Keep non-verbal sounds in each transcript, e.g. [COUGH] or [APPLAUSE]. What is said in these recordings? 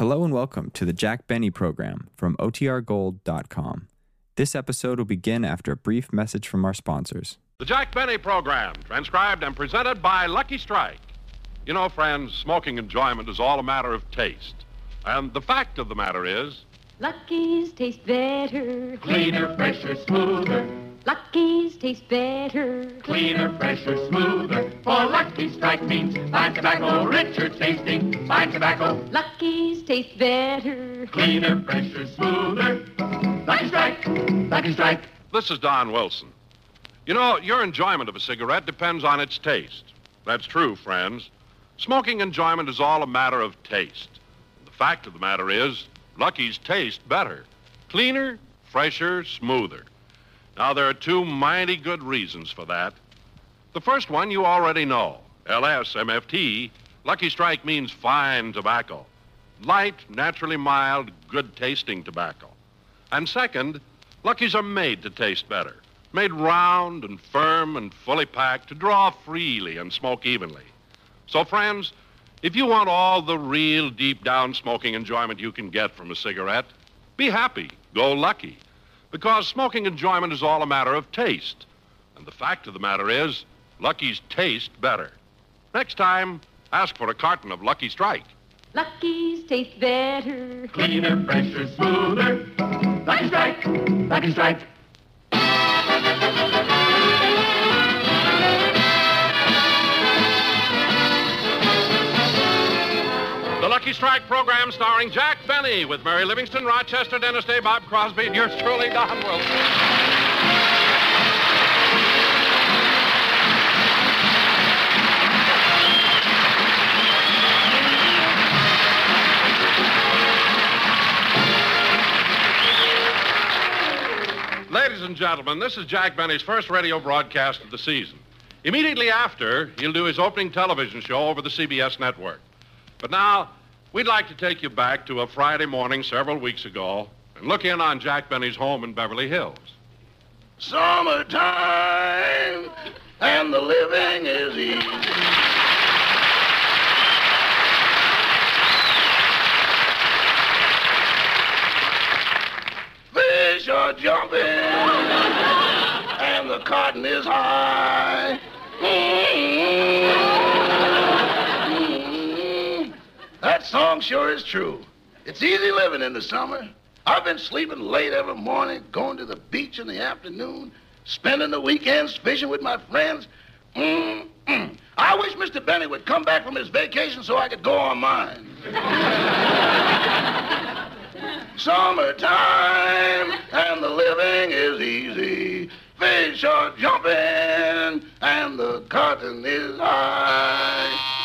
Hello and welcome to the Jack Benny program from OTRGold.com. This episode will begin after a brief message from our sponsors. The Jack Benny program, transcribed and presented by Lucky Strike. You know, friends, smoking enjoyment is all a matter of taste. And the fact of the matter is, Lucky's taste better. Cleaner, fresher, smoother. Lucky's taste better. Cleaner, fresher, smoother. For Lucky Strike means fine tobacco, richer tasting. Fine tobacco, Lucky's taste better. cleaner, fresher, smoother. Lucky Strike, Lucky Strike. this is Don Wilson. You know, your enjoyment of a cigarette depends on its taste. That's true, friends. Smoking enjoyment is all a matter of taste. The fact of the matter is, Lucky's taste better. Cleaner, fresher, smoother. Now, there are two mighty good reasons for that. The first one you already know. LSMFT, Lucky Strike means fine tobacco. Light, naturally mild, good tasting tobacco. And second, Luckies are made to taste better. Made round and firm and fully packed to draw freely and smoke evenly. So, friends, if you want all the real deep down smoking enjoyment you can get from a cigarette, be happy. Go lucky. Because smoking enjoyment is all a matter of taste. And the fact of the matter is, Lucky's taste better. Next time, ask for a carton of Lucky Strike. Lucky's taste better. Cleaner, fresher, smoother. Lucky Strike, Lucky Strike. Lucky Strike program starring Jack Benny with Mary Livingstone, Rochester, Dennis Day, Bob Crosby, and yours truly, Don Wilson. Ladies and gentlemen, this is Jack Benny's first radio broadcast of the season. Immediately after, he'll do his opening television show over the CBS network. But now, we'd like to take you back to a Friday morning several weeks ago and look in on Jack Benny's home in Beverly Hills. Summertime, and the living is easy. Fish are jumping, and the cotton is high. Mm. That song sure is true. It's easy living in the summer. I've been sleeping late every morning, going to the beach in the afternoon, spending the weekends fishing with my friends. Mm-mm. I wish Mr. Benny would come back from his vacation so I could go on mine. [LAUGHS] Summertime, and the living is easy. Fish are jumping, and the cotton is high.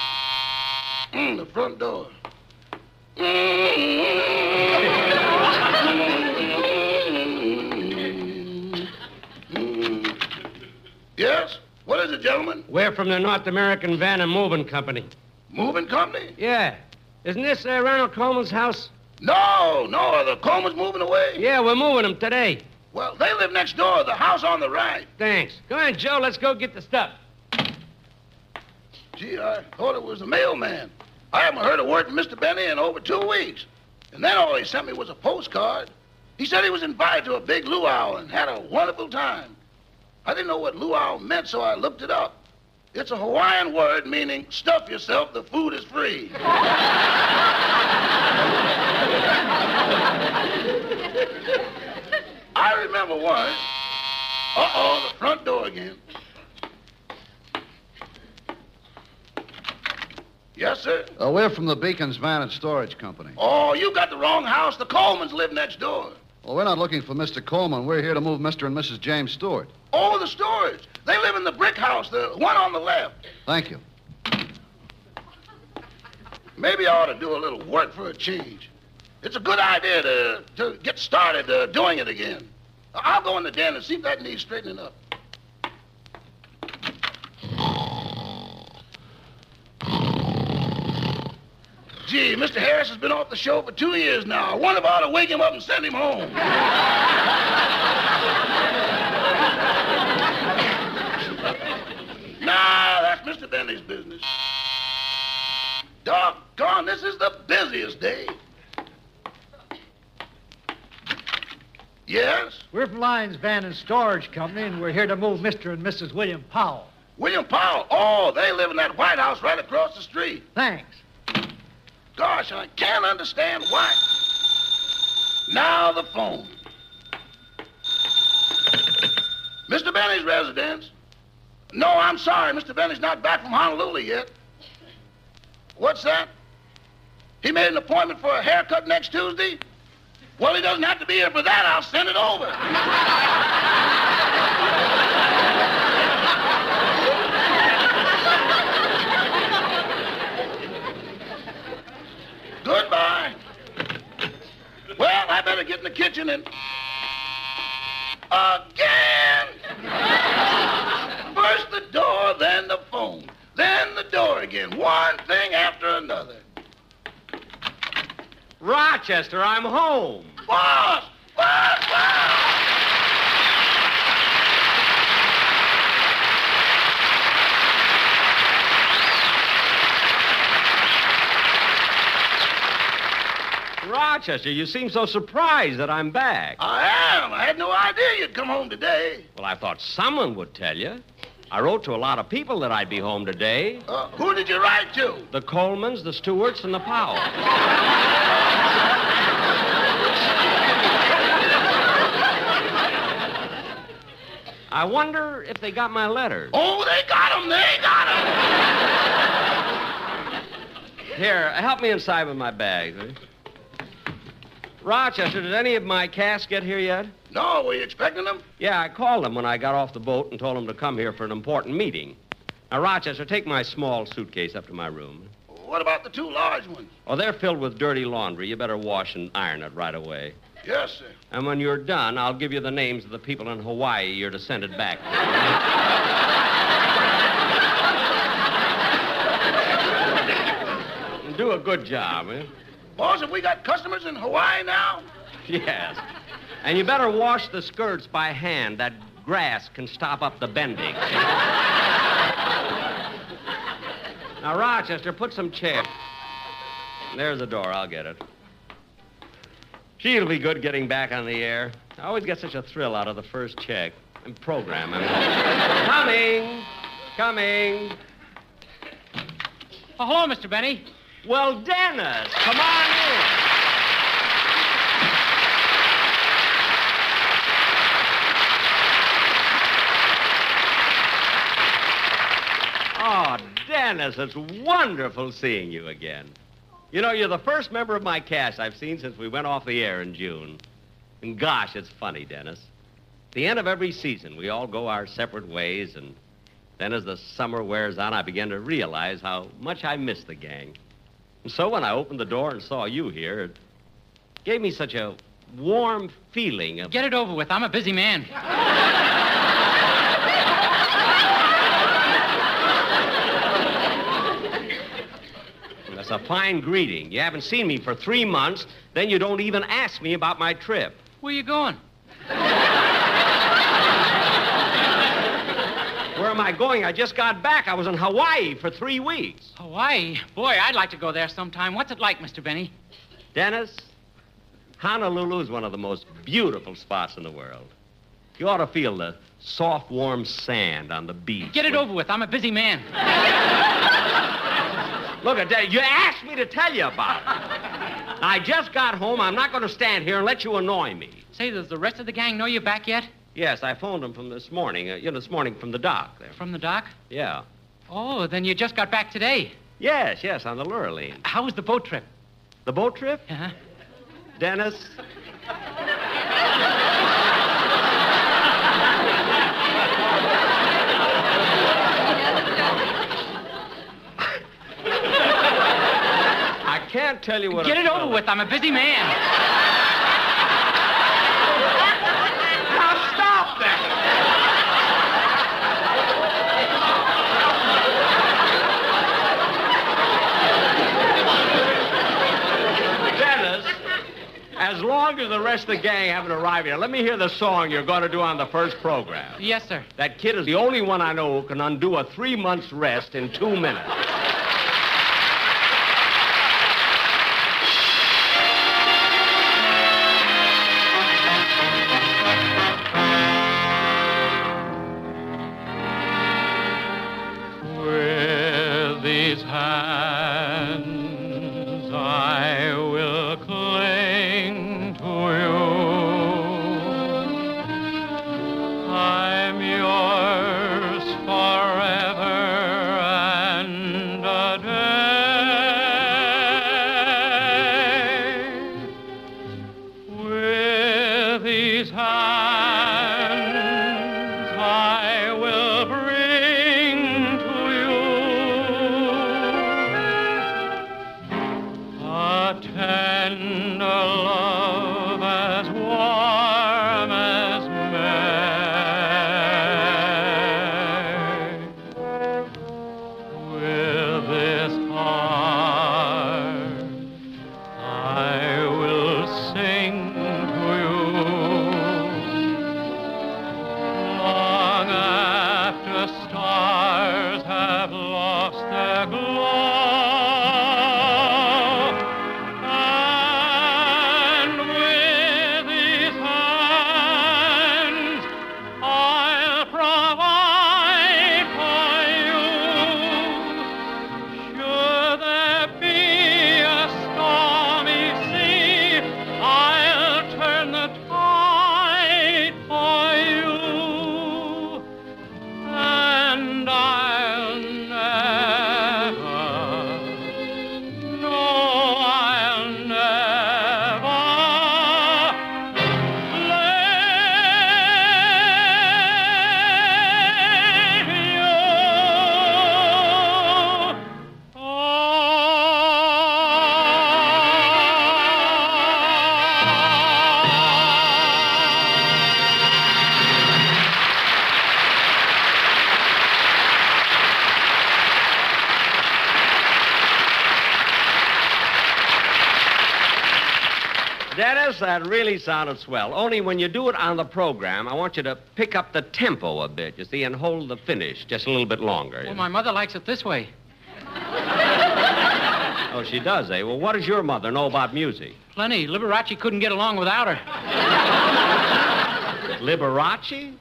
Mm, the front door. Yes? What is it, gentlemen? We're from the North American Van and Moving Company. Moving company? Yeah. Isn't this uh, Ronald Colman's house? No, no, the Coleman's moving away. Yeah, we're moving them today. Well, they live next door, the house on the right. Thanks. Go on, Joe. Let's go get the stuff. Gee, I thought it was the mailman. I haven't heard a word from Mr. Benny in over two weeks. And then all he sent me was a postcard. He said he was invited to a big luau and had a wonderful time. I didn't know what luau meant, so I looked it up. It's a Hawaiian word meaning stuff yourself, the food is free. [LAUGHS] I remember once. Uh-oh, the front door again. Yes, sir. Uh, we're from the Bekins Van and Storage Company. Oh, you got the wrong house. The Colmans live next door. Well, we're not looking for Mr. Colman. We're here to move Mr. and Mrs. James Stewart. Oh, the storage. They live in the brick house, the one on the left. Thank you. Maybe I ought to do a little work for a change. It's a good idea to, to get started uh, doing it again. I'll go in the den and see if that needs straightening up. Gee, Mr. Harris has been off the show for two years now. I wonder if ought to wake him up and send him home. [LAUGHS] nah, that's Mr. Benny's business. Doggone, this is the busiest day. Yes? We're from Lyons Van and Storage Company, and we're here to move Mr. and Mrs. William Powell. William Powell? Oh, they live in that White House right across the street. Thanks. Gosh, I can't understand why. Now the phone. Mr. Benny's residence. No, I'm sorry. Mr. Benny's not back from Honolulu yet. What's that? He made an appointment for a haircut next Tuesday? Well, he doesn't have to be here for that. I'll send it over. [LAUGHS] Goodbye. Well, I better get in the kitchen and. Again! First the door, then the phone, then the door again. One thing after another. Rochester, I'm home. Boss! Boss! Boss! Rochester, you seem so surprised that I'm back. I am. I had no idea you'd come home today. Well, I thought someone would tell you. I wrote to a lot of people that I'd be home today. Uh, who did you write to? The Colmans, the Stewarts, and the Powells. I wonder if they got my letters. Oh, they got them. They got them. Here, help me inside with my bags. Rochester, did any of my cast get here yet? No, were you expecting them? Yeah, I called them when I got off the boat and told them to come here for an important meeting. Now, Rochester, take my small suitcase up to my room. What about the two large ones? Oh, they're filled with dirty laundry. You better wash and iron it right away. Yes, sir. And when you're done, I'll give you the names of the people in Hawaii you're to send it back to. [LAUGHS] Do a good job, eh? Boss, have we got customers in Hawaii now? [LAUGHS] Yes. And you better wash the skirts by hand. That grass can stop up the Bendix. [LAUGHS] now, Rochester, put some chairs. There's the door. I'll get it. She'll be good getting back on the air. I always get such a thrill out of the first check. And program. I mean. [LAUGHS] coming. Coming. Oh, hello, Mr. Benny. Well, Dennis, come on in. Oh, Dennis, it's wonderful seeing you again. You know, you're the first member of my cast I've seen since we went off the air in June. And gosh, it's funny, Dennis. The end of every season, we all go our separate ways, and then as the summer wears on, I begin to realize how much I miss the gang. And so when I opened the door and saw you here, it gave me such a warm feeling of. Get it over with. I'm a busy man. That's a fine greeting. You haven't seen me for three months, then you don't even ask me about my trip. Where you going? Where am I going? I just got back. I was in Hawaii for three weeks. Hawaii? Boy, I'd like to go there sometime. What's it like, Mr. Benny? Dennis, Honolulu is one of the most beautiful spots in the world. You ought to feel the soft, warm sand on the beach. Get it over with. I'm a busy man. Look at that. You asked me to tell you about it. I just got home. I'm not going to stand here and let you annoy me. Say, does the rest of the gang know you're back yet? Yes, I phoned him from this morning. Uh, you know, this morning from the dock there. From the dock? Yeah. Oh, then you just got back today. Yes, yes, on the Lurline. How was the boat trip? The boat trip? Uh-huh. Dennis? I can't tell you what Get a it over with. I'm a busy man. As long as the rest of the gang haven't arrived yet, let me hear the song you're going to do on the first program. Yes, sir. That kid is the only one I know who can undo a three months rest in two minutes. With these hands, I That really sounded swell. Only when you do it on the program, I want you to pick up the tempo a bit, you see, and hold the finish just a little bit longer. Well, my mother likes it this way. Oh, she does, eh? Well, what does your mother know about music? Plenty. Liberace couldn't get along without her. [LAUGHS] Liberace?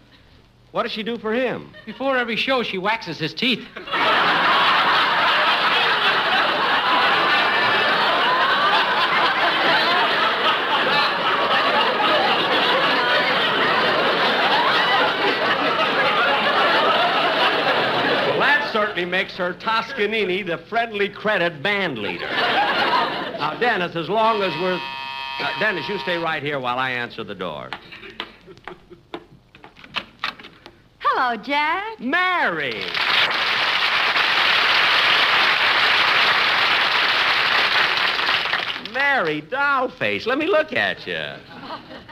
What does she do for him? Before every show, she waxes his teeth. Well, that certainly makes her Toscanini the friendly credit band leader. now, Dennis, as long as we're. Uh, Dennis, you stay right here while I answer the door. Hello, Jack. Mary! Mary Dollface, let me look at you.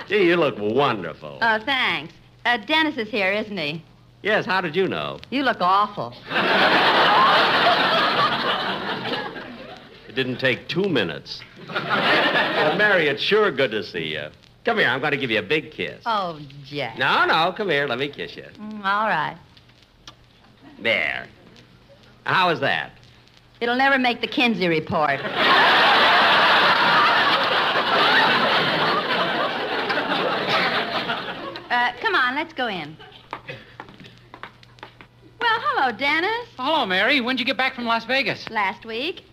Gee, you look wonderful. Oh, thanks. Uh, Dennis is here, isn't he? yes, how did you know? You look awful. [LAUGHS] It didn't take two minutes. well, Mary, it's sure good to see you. Come here, I'm going to give you a big kiss. Oh, Jack. No, no, come here, let me kiss you. Mm, all right. There. How is that? It'll never make the Kinsey report. uh, come on, let's go in. Well, hello, Dennis. Hello, Mary. When'd you get back from Las Vegas? Last week.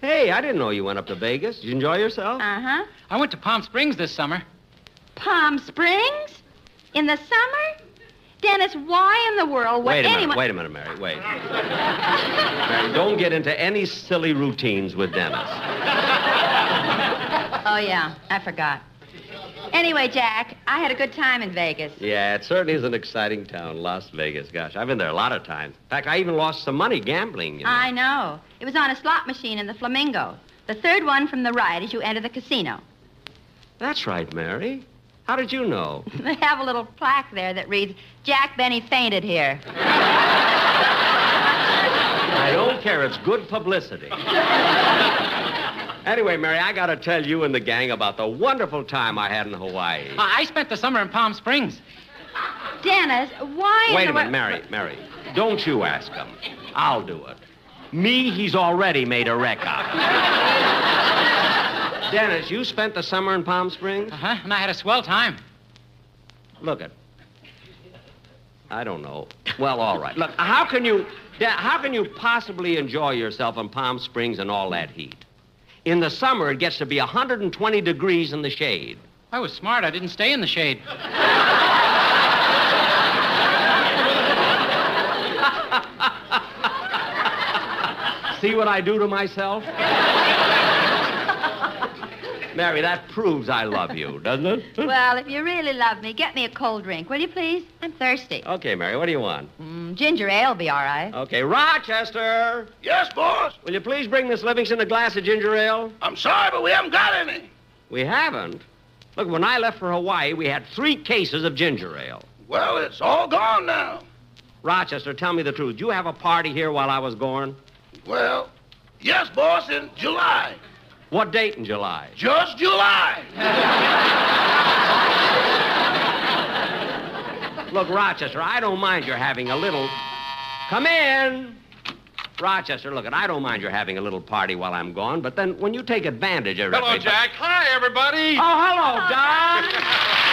Hey, I didn't know you went up to Vegas. Did you enjoy yourself? Uh huh. I went to Palm Springs this summer. Palm Springs? In the summer? Dennis, why in the world would wait a anyone. minute, wait a minute, Mary, wait. Mary, don't get into any silly routines with Dennis. [LAUGHS] Oh, yeah, I forgot. Anyway, Jack, I had a good time in Vegas. Yeah, it certainly is an exciting town, Las Vegas. Gosh, I've been there a lot of times. In fact, I even lost some money gambling. You know. I know. It was on a slot machine in the Flamingo. The third one from the right as you enter the casino. That's right, Mary. How did you know? [LAUGHS] They have a little plaque there that reads, Jack Benny fainted here. [LAUGHS] I don't care. It's good publicity. [LAUGHS] anyway, Mary, I got to tell you and the gang about the wonderful time I had in Hawaii. I I spent the summer in Palm Springs. Dennis, why Wait a minute, wor- Mary, Mary. Don't you ask him. I'll do it. Me, he's already made a wreck of. [LAUGHS] Dennis, you spent the summer in Palm Springs? Uh-huh, and I had a swell time. Look it. I don't know. Well, all right. Look, how can you how can you possibly enjoy yourself in Palm Springs in all that heat? In the summer, it gets to be 120 degrees in the shade. I was smart. I didn't stay in the shade. [LAUGHS] See what I do to myself? Mary, that proves I love you, [LAUGHS] doesn't it? Well, if you really love me, get me a cold drink, will you please? I'm thirsty. Okay, Mary, what do you want? Mm, ginger ale will be all right. Okay, Rochester. Yes, boss. Will you please bring Miss Livingstone a glass of ginger ale? I'm sorry, but we haven't got any. We haven't. Look, when I left for Hawaii, we had three cases of ginger ale. Well, it's all gone now. Rochester, tell me the truth. Did you have a party here while I was gone? Well, yes, boss, in July. What date in July? Just July. Look, Rochester, I don't mind your having a little. Come in. Rochester, look, I don't mind your having a little party while I'm gone, but then when you take advantage of Hello, Jack. Hi, everybody. Oh, hello, Don.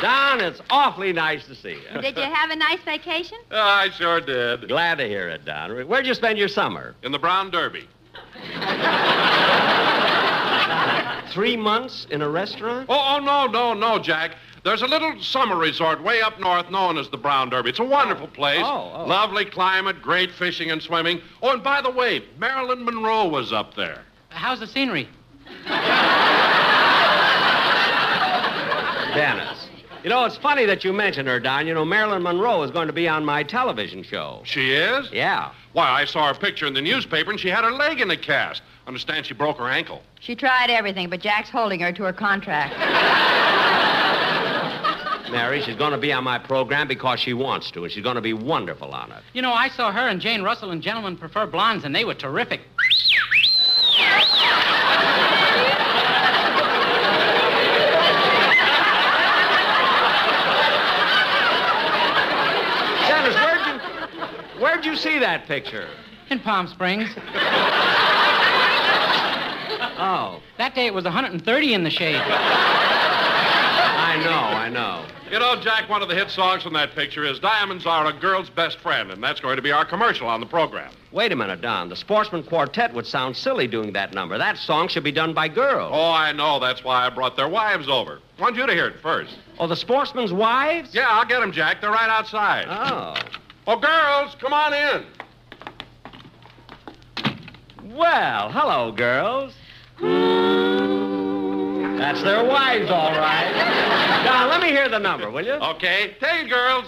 Don, it's awfully nice to see you. Did you have a nice vacation? [LAUGHS] Oh, I sure did. Glad to hear it, Don. Where'd you spend your summer? In the Brown Derby. [LAUGHS] Three months in a restaurant? Oh, oh, no, no, no, Jack. There's a little summer resort way up north known as the Brown Derby. It's a wonderful place. Oh, oh. Lovely climate, great fishing and swimming. Oh, and by the way, Marilyn Monroe was up there. How's the scenery? Dennis. You know, it's funny that you mention her, Don. You know, Marilyn Monroe is going to be on my television show. She is? Yeah. Why, I saw her picture in the newspaper and she had her leg in a cast. Understand she broke her ankle. She tried everything, but Jack's holding her to her contract. [LAUGHS] Mary, she's going to be on my program because she wants to, and she's going to be wonderful on it. You know, I saw her and Jane Russell and Gentlemen Prefer Blondes, and they were terrific. Dennis, where'd you, where'd you see that picture? In Palm Springs. [LAUGHS] Oh, That day it was 130 in the shade. I know, I know. You know, Jack, one of the hit songs from that picture is Diamonds Are a Girl's Best Friend, and that's going to be our commercial on the program. Wait a minute, Don. The Sportsmen Quartet would sound silly doing that number. That song should be done by girls. Oh, I know. That's why I brought their wives over. I want you to hear it first. Oh, the Sportsmen's wives? Yeah, I'll get them, Jack. They're right outside. Oh. Oh, girls, come on in. Well, hello, girls. That's their wives, all right. Don, let me hear the number, will you? Okay, take it, girls.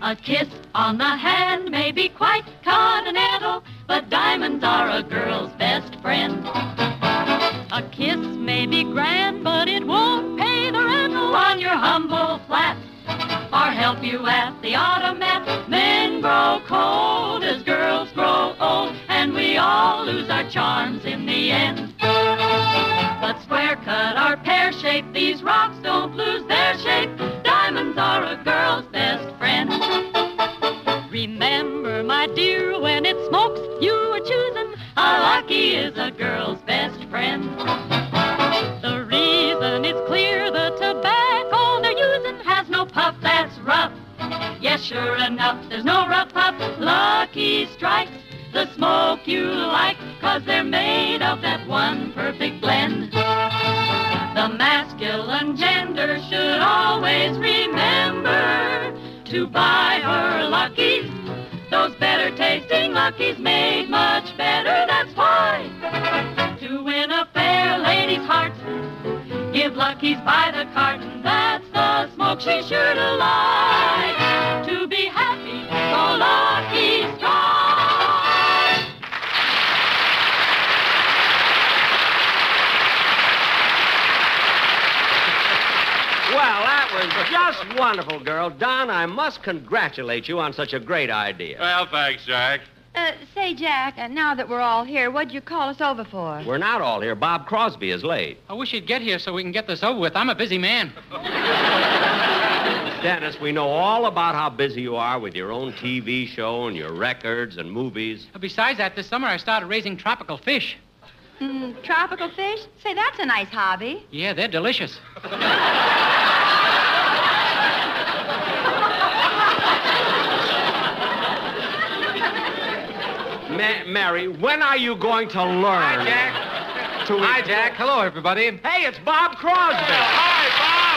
A kiss on the hand may be quite continental, but diamonds are a girl's best friend. A kiss may be grand, but it won't pay the rental on your humble flat or help you at the automat. Men grow cold as girls grow old, and we all lose our charms in the end. Of that one perfect blend. The masculine gender should always remember to buy her luckies. Those better tasting luckies made much better, that's why. To win a fair lady's heart, give luckies by the carton. That's the smoke she's sure to like. Just wonderful, girl. Don, I must congratulate you on such a great idea. Well, thanks, Jack. Uh, say, Jack, uh, now that we're all here, what'd you call us over for? We're not all here. Bob Crosby is late. I wish you'd get here so we can get this over with. I'm a busy man. [LAUGHS] Dennis, we know all about how busy you are with your own TV show and your records and movies. Besides that, this summer I started raising tropical fish. Mm, tropical fish? Say, that's a nice hobby. Yeah, they're delicious. [LAUGHS] Ma Mary, when are you going to learn? Hi, Jack. To Hi, Jack. Hello, everybody. Hey, it's Bob Crosby. Hey, hi, Bob.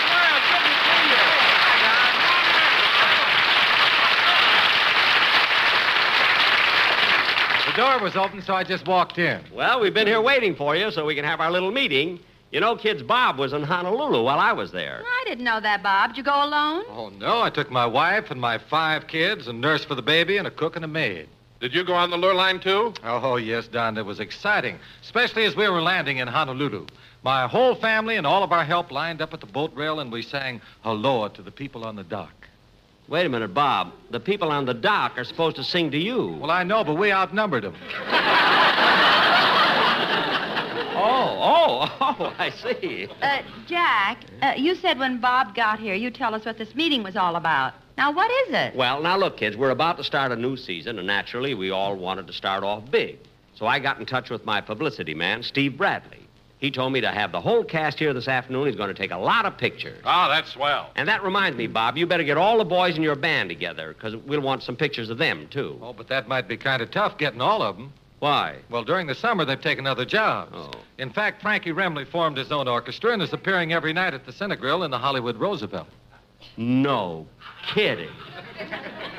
You. The door was open, so I just walked in. Well, we've been here waiting for you so we can have our little meeting. You know, kids, Bob was in Honolulu while I was there. I didn't know that, Bob. Did you go alone? Oh, no. I took my wife and my five kids, a nurse for the baby, and a cook and a maid. Did you go on the Lurline, too? Oh, yes, Don. It was exciting, especially as we were landing in Honolulu. My whole family and all of our help lined up at the boat rail, and we sang Aloha to the people on the dock. Wait a minute, Bob. The people on the dock are supposed to sing to you. Well, I know, but we outnumbered them. [LAUGHS] Oh, oh, oh, I see. Uh, Jack, uh, you said when Bob got here, you'd tell us what this meeting was all about. Now, what is it? Well, now look, kids, we're about to start a new season, and naturally, we all wanted to start off big. So I got in touch with my publicity man, Steve Bradley. He told me to have the whole cast here this afternoon. He's going to take a lot of pictures. Ah, that's swell. And that reminds me, Bob, you better get all the boys in your band together, because we'll want some pictures of them, too. Oh, but that might be kind of tough getting all of them. Why? Well, during the summer, they've taken other jobs. Oh. In fact, Frankie Remley formed his own orchestra and is appearing every night at the Cinegrill in the Hollywood Roosevelt. No kidding.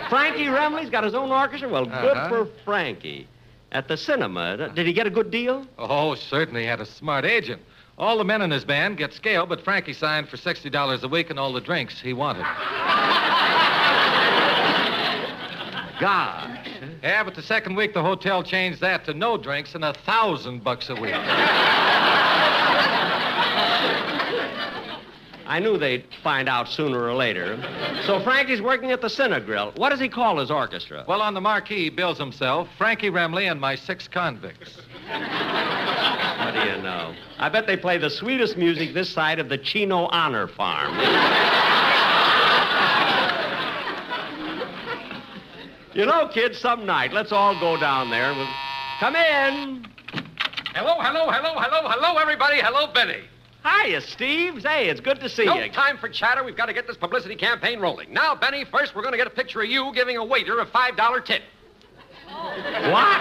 Frankie Remley's got his own orchestra? Well, good Uh-huh. for Frankie. At the cinema. Did he get a good deal? Oh, certainly had a smart agent. All the men in his band get scale, but Frankie signed for $60 a week and all the drinks he wanted. Gosh. Yeah, but the second week the hotel changed that to no drinks and a thousand bucks a week. [LAUGHS] I knew they'd find out sooner or later. So Frankie's working at the Cinegrill. What does he call his orchestra? Well, on the marquee, he bills himself Frankie Remley and my six convicts. What do you know? I bet they play the sweetest music this side of the Chino Honor Farm. you know, kids, some night, let's all go down there and we'll... Come in. Hello, hello, hello, hello, hello, everybody. Hello, Benny. Hiya, Steve. Hey, it's good to see no you. time for chatter. We've got to get this publicity campaign rolling. Now, Benny, first we're going to get a picture of you giving a waiter a $5 tip. Oh. What?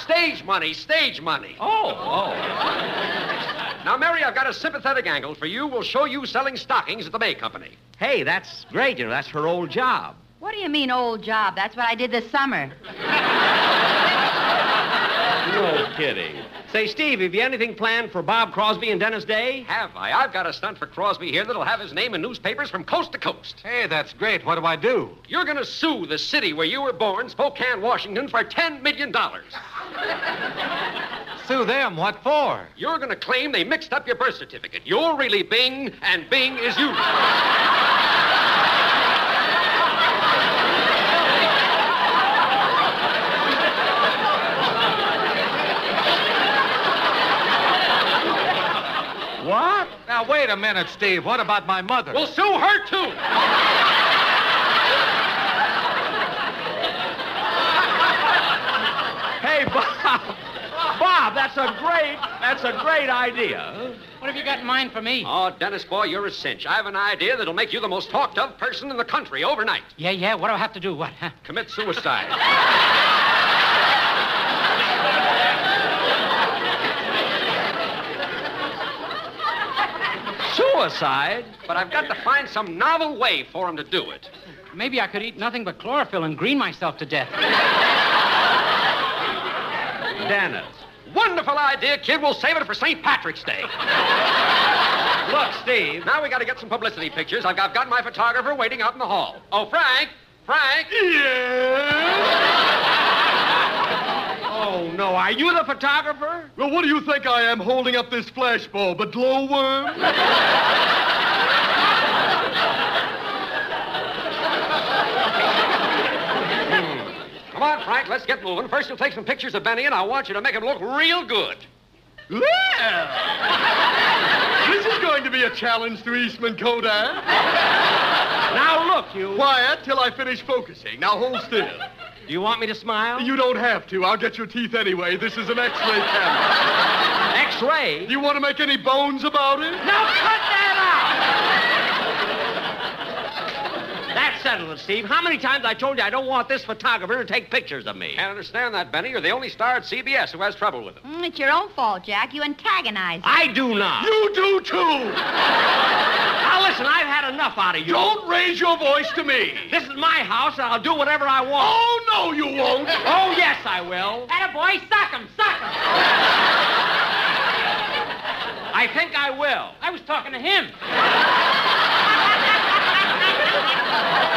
Stage money, stage money. Oh, oh. Now, Mary, I've got a sympathetic angle for you. We'll show you selling stockings at the May Company. Hey, that's great. You know, that's her old job. What do you mean, old job? That's what I did this summer. [LAUGHS] No kidding. Say, Steve, have you anything planned for Bob Crosby and Dennis Day? Have I? I've got a stunt for Crosby here that'll have his name in newspapers from coast to coast. Hey, that's great. What do I do? You're going to sue the city where you were born, Spokane, Washington, for $10 million. Sue them. What for? You're going to claim they mixed up your birth certificate. You're really Bing, and Bing is you. What? Now, wait a minute, Steve. What about my mother? We'll sue her, too. Hey, Bob. Bob, that's a great, that's a great idea. What have you got in mind for me? Oh, Dennis, boy, you're a cinch. I have an idea that'll make you the most talked of person in the country overnight. Yeah, yeah. What do I have to do? What? Huh? Commit suicide. [LAUGHS] Suicide? But I've got to find some novel way for him to do it. Maybe I could eat nothing but chlorophyll and green myself to death. Dennis. Wonderful idea, kid. We'll save it for St. Patrick's Day. Look, Steve. Now we got to get some publicity pictures. I've, I've got my photographer waiting out in the hall. Oh, Frank! Frank! Oh, no. Are you the photographer? Well, what do you think I am holding up this flashbulb? A glowworm? [LAUGHS] Come on, Frank, let's get moving. First, you'll take some pictures of Benny, and I want you to make him look real good. Well, this is going to be a challenge to Eastman Kodak. Now, look, you. Quiet till I finish focusing. Now hold still. Do you want me to smile? You don't have to. I'll get your teeth anyway. This is an X-ray camera. X-ray? You want to make any bones about it? Now cut that out! That's settled it, Steve. How many times I told you I don't want this photographer to take pictures of me? Can't understand that, Benny. You're the only star at CBS who has trouble with it. Mm, it's your own fault, Jack. You antagonize. Him. I do not. You do too. [LAUGHS] Now listen, I've had enough out of you. Don't raise your voice to me. This is my house, and I'll do whatever I want. Oh, no, you won't. Oh, yes, I will. Atta boy, sock him, sock him. I think I will. I was talking to him. [LAUGHS]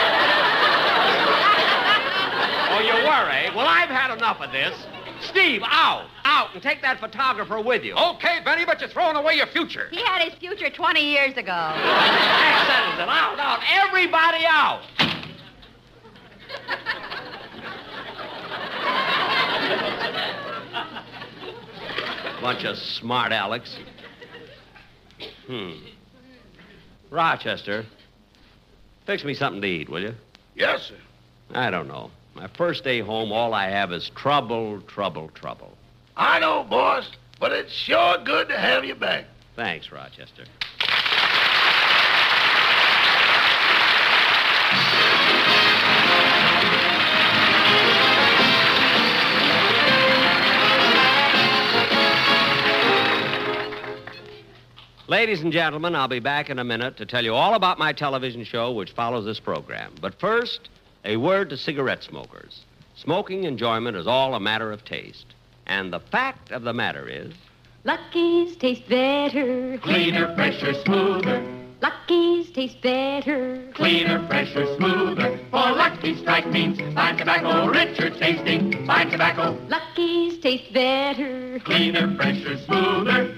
You were, eh? Well, I've had enough of this. Steve, out, out, and take that photographer with you. Okay, Benny, but you're throwing away your future. He had his future 20 years ago. That settles it. Out, out. Everybody out. Bunch of smart Alex. Hmm. Rochester, fix me something to eat, will you? Yes, sir. I don't know. My first day home, all I have is trouble, trouble, trouble. I know, boss, but it's sure good to have you back. Thanks, Rochester. Ladies and gentlemen, I'll be back in a minute to tell you all about my television show which follows this program. But first, a word to cigarette smokers. Smoking enjoyment is all a matter of taste. And the fact of the matter is, Lucky's taste better. Cleaner, fresher, smoother. Lucky's taste better. Cleaner, fresher, smoother. For Lucky Strike means fine tobacco, richer tasting. Fine tobacco, Lucky's taste better. cleaner, fresher, smoother.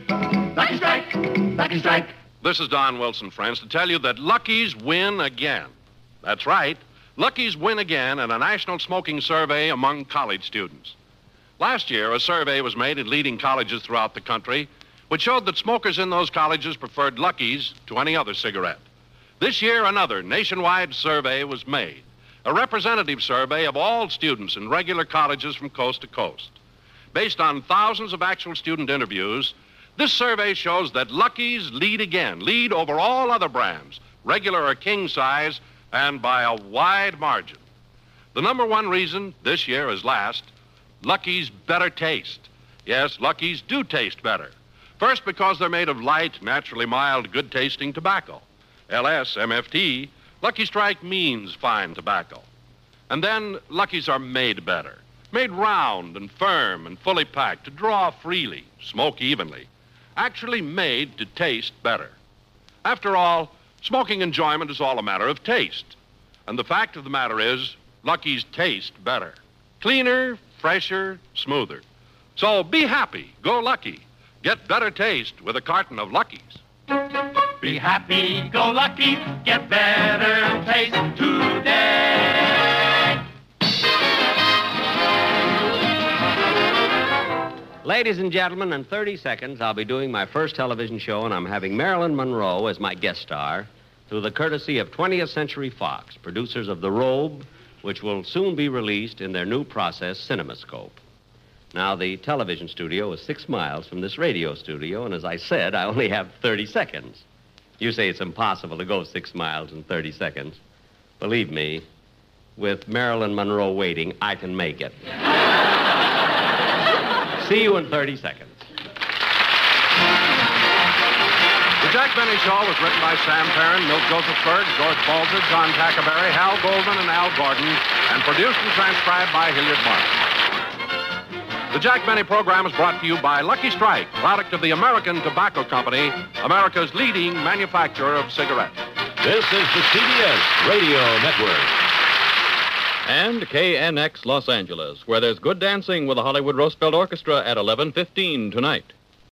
Lucky Strike, Lucky Strike. This is Don Wilson, friends, to tell you that Lucky's win again. That's right. Lucky's win again in a national smoking survey among college students. Last year, a survey was made in leading colleges throughout the country, which showed that smokers in those colleges preferred Lucky's to any other cigarette. This year, another nationwide survey was made, a representative survey of all students in regular colleges from coast to coast. Based on thousands of actual student interviews, this survey shows that Lucky's lead again, lead over all other brands, regular or king size, and by a wide margin. The number one reason this year as last, Lucky's better taste. Yes, Lucky's do taste better. First, because they're made of light, naturally mild, good tasting tobacco. LS, MFT, Lucky Strike means fine tobacco. And then Lucky's are made better. Made round and firm and fully packed to draw freely, smoke evenly. Actually made to taste better. After all, smoking enjoyment is all a matter of taste. And the fact of the matter is, Lucky's taste better. Cleaner, fresher, smoother. So be happy. Go Lucky. Get better taste with a carton of Lucky's. Be happy, go lucky, get better taste today. Ladies and gentlemen, in 30 seconds, I'll be doing my first television show, and I'm having Marilyn Monroe as my guest star through the courtesy of 20th Century Fox, producers of The Robe, which will soon be released in their new process, CinemaScope. Now, the television studio is six miles from this radio studio, and as I said, I only have 30 seconds. You say it's impossible to go six miles in 30 seconds. Believe me, with Marilyn Monroe waiting, I can make it. [LAUGHS] See you in 30 seconds. The Jack Benny Show was written by Sam Perrin, Milt Josephsberg, George Balzer, John Tackaberry, Hal Goldman, and Al Gordon, and produced and transcribed by Hilliard Martin. The Jack Benny program is brought to you by Lucky Strike, product of the American Tobacco Company, America's leading manufacturer of cigarettes. This is the CBS Radio Network. And KNX Los Angeles, where there's good dancing with the Hollywood Roosevelt Orchestra at 11:15 tonight.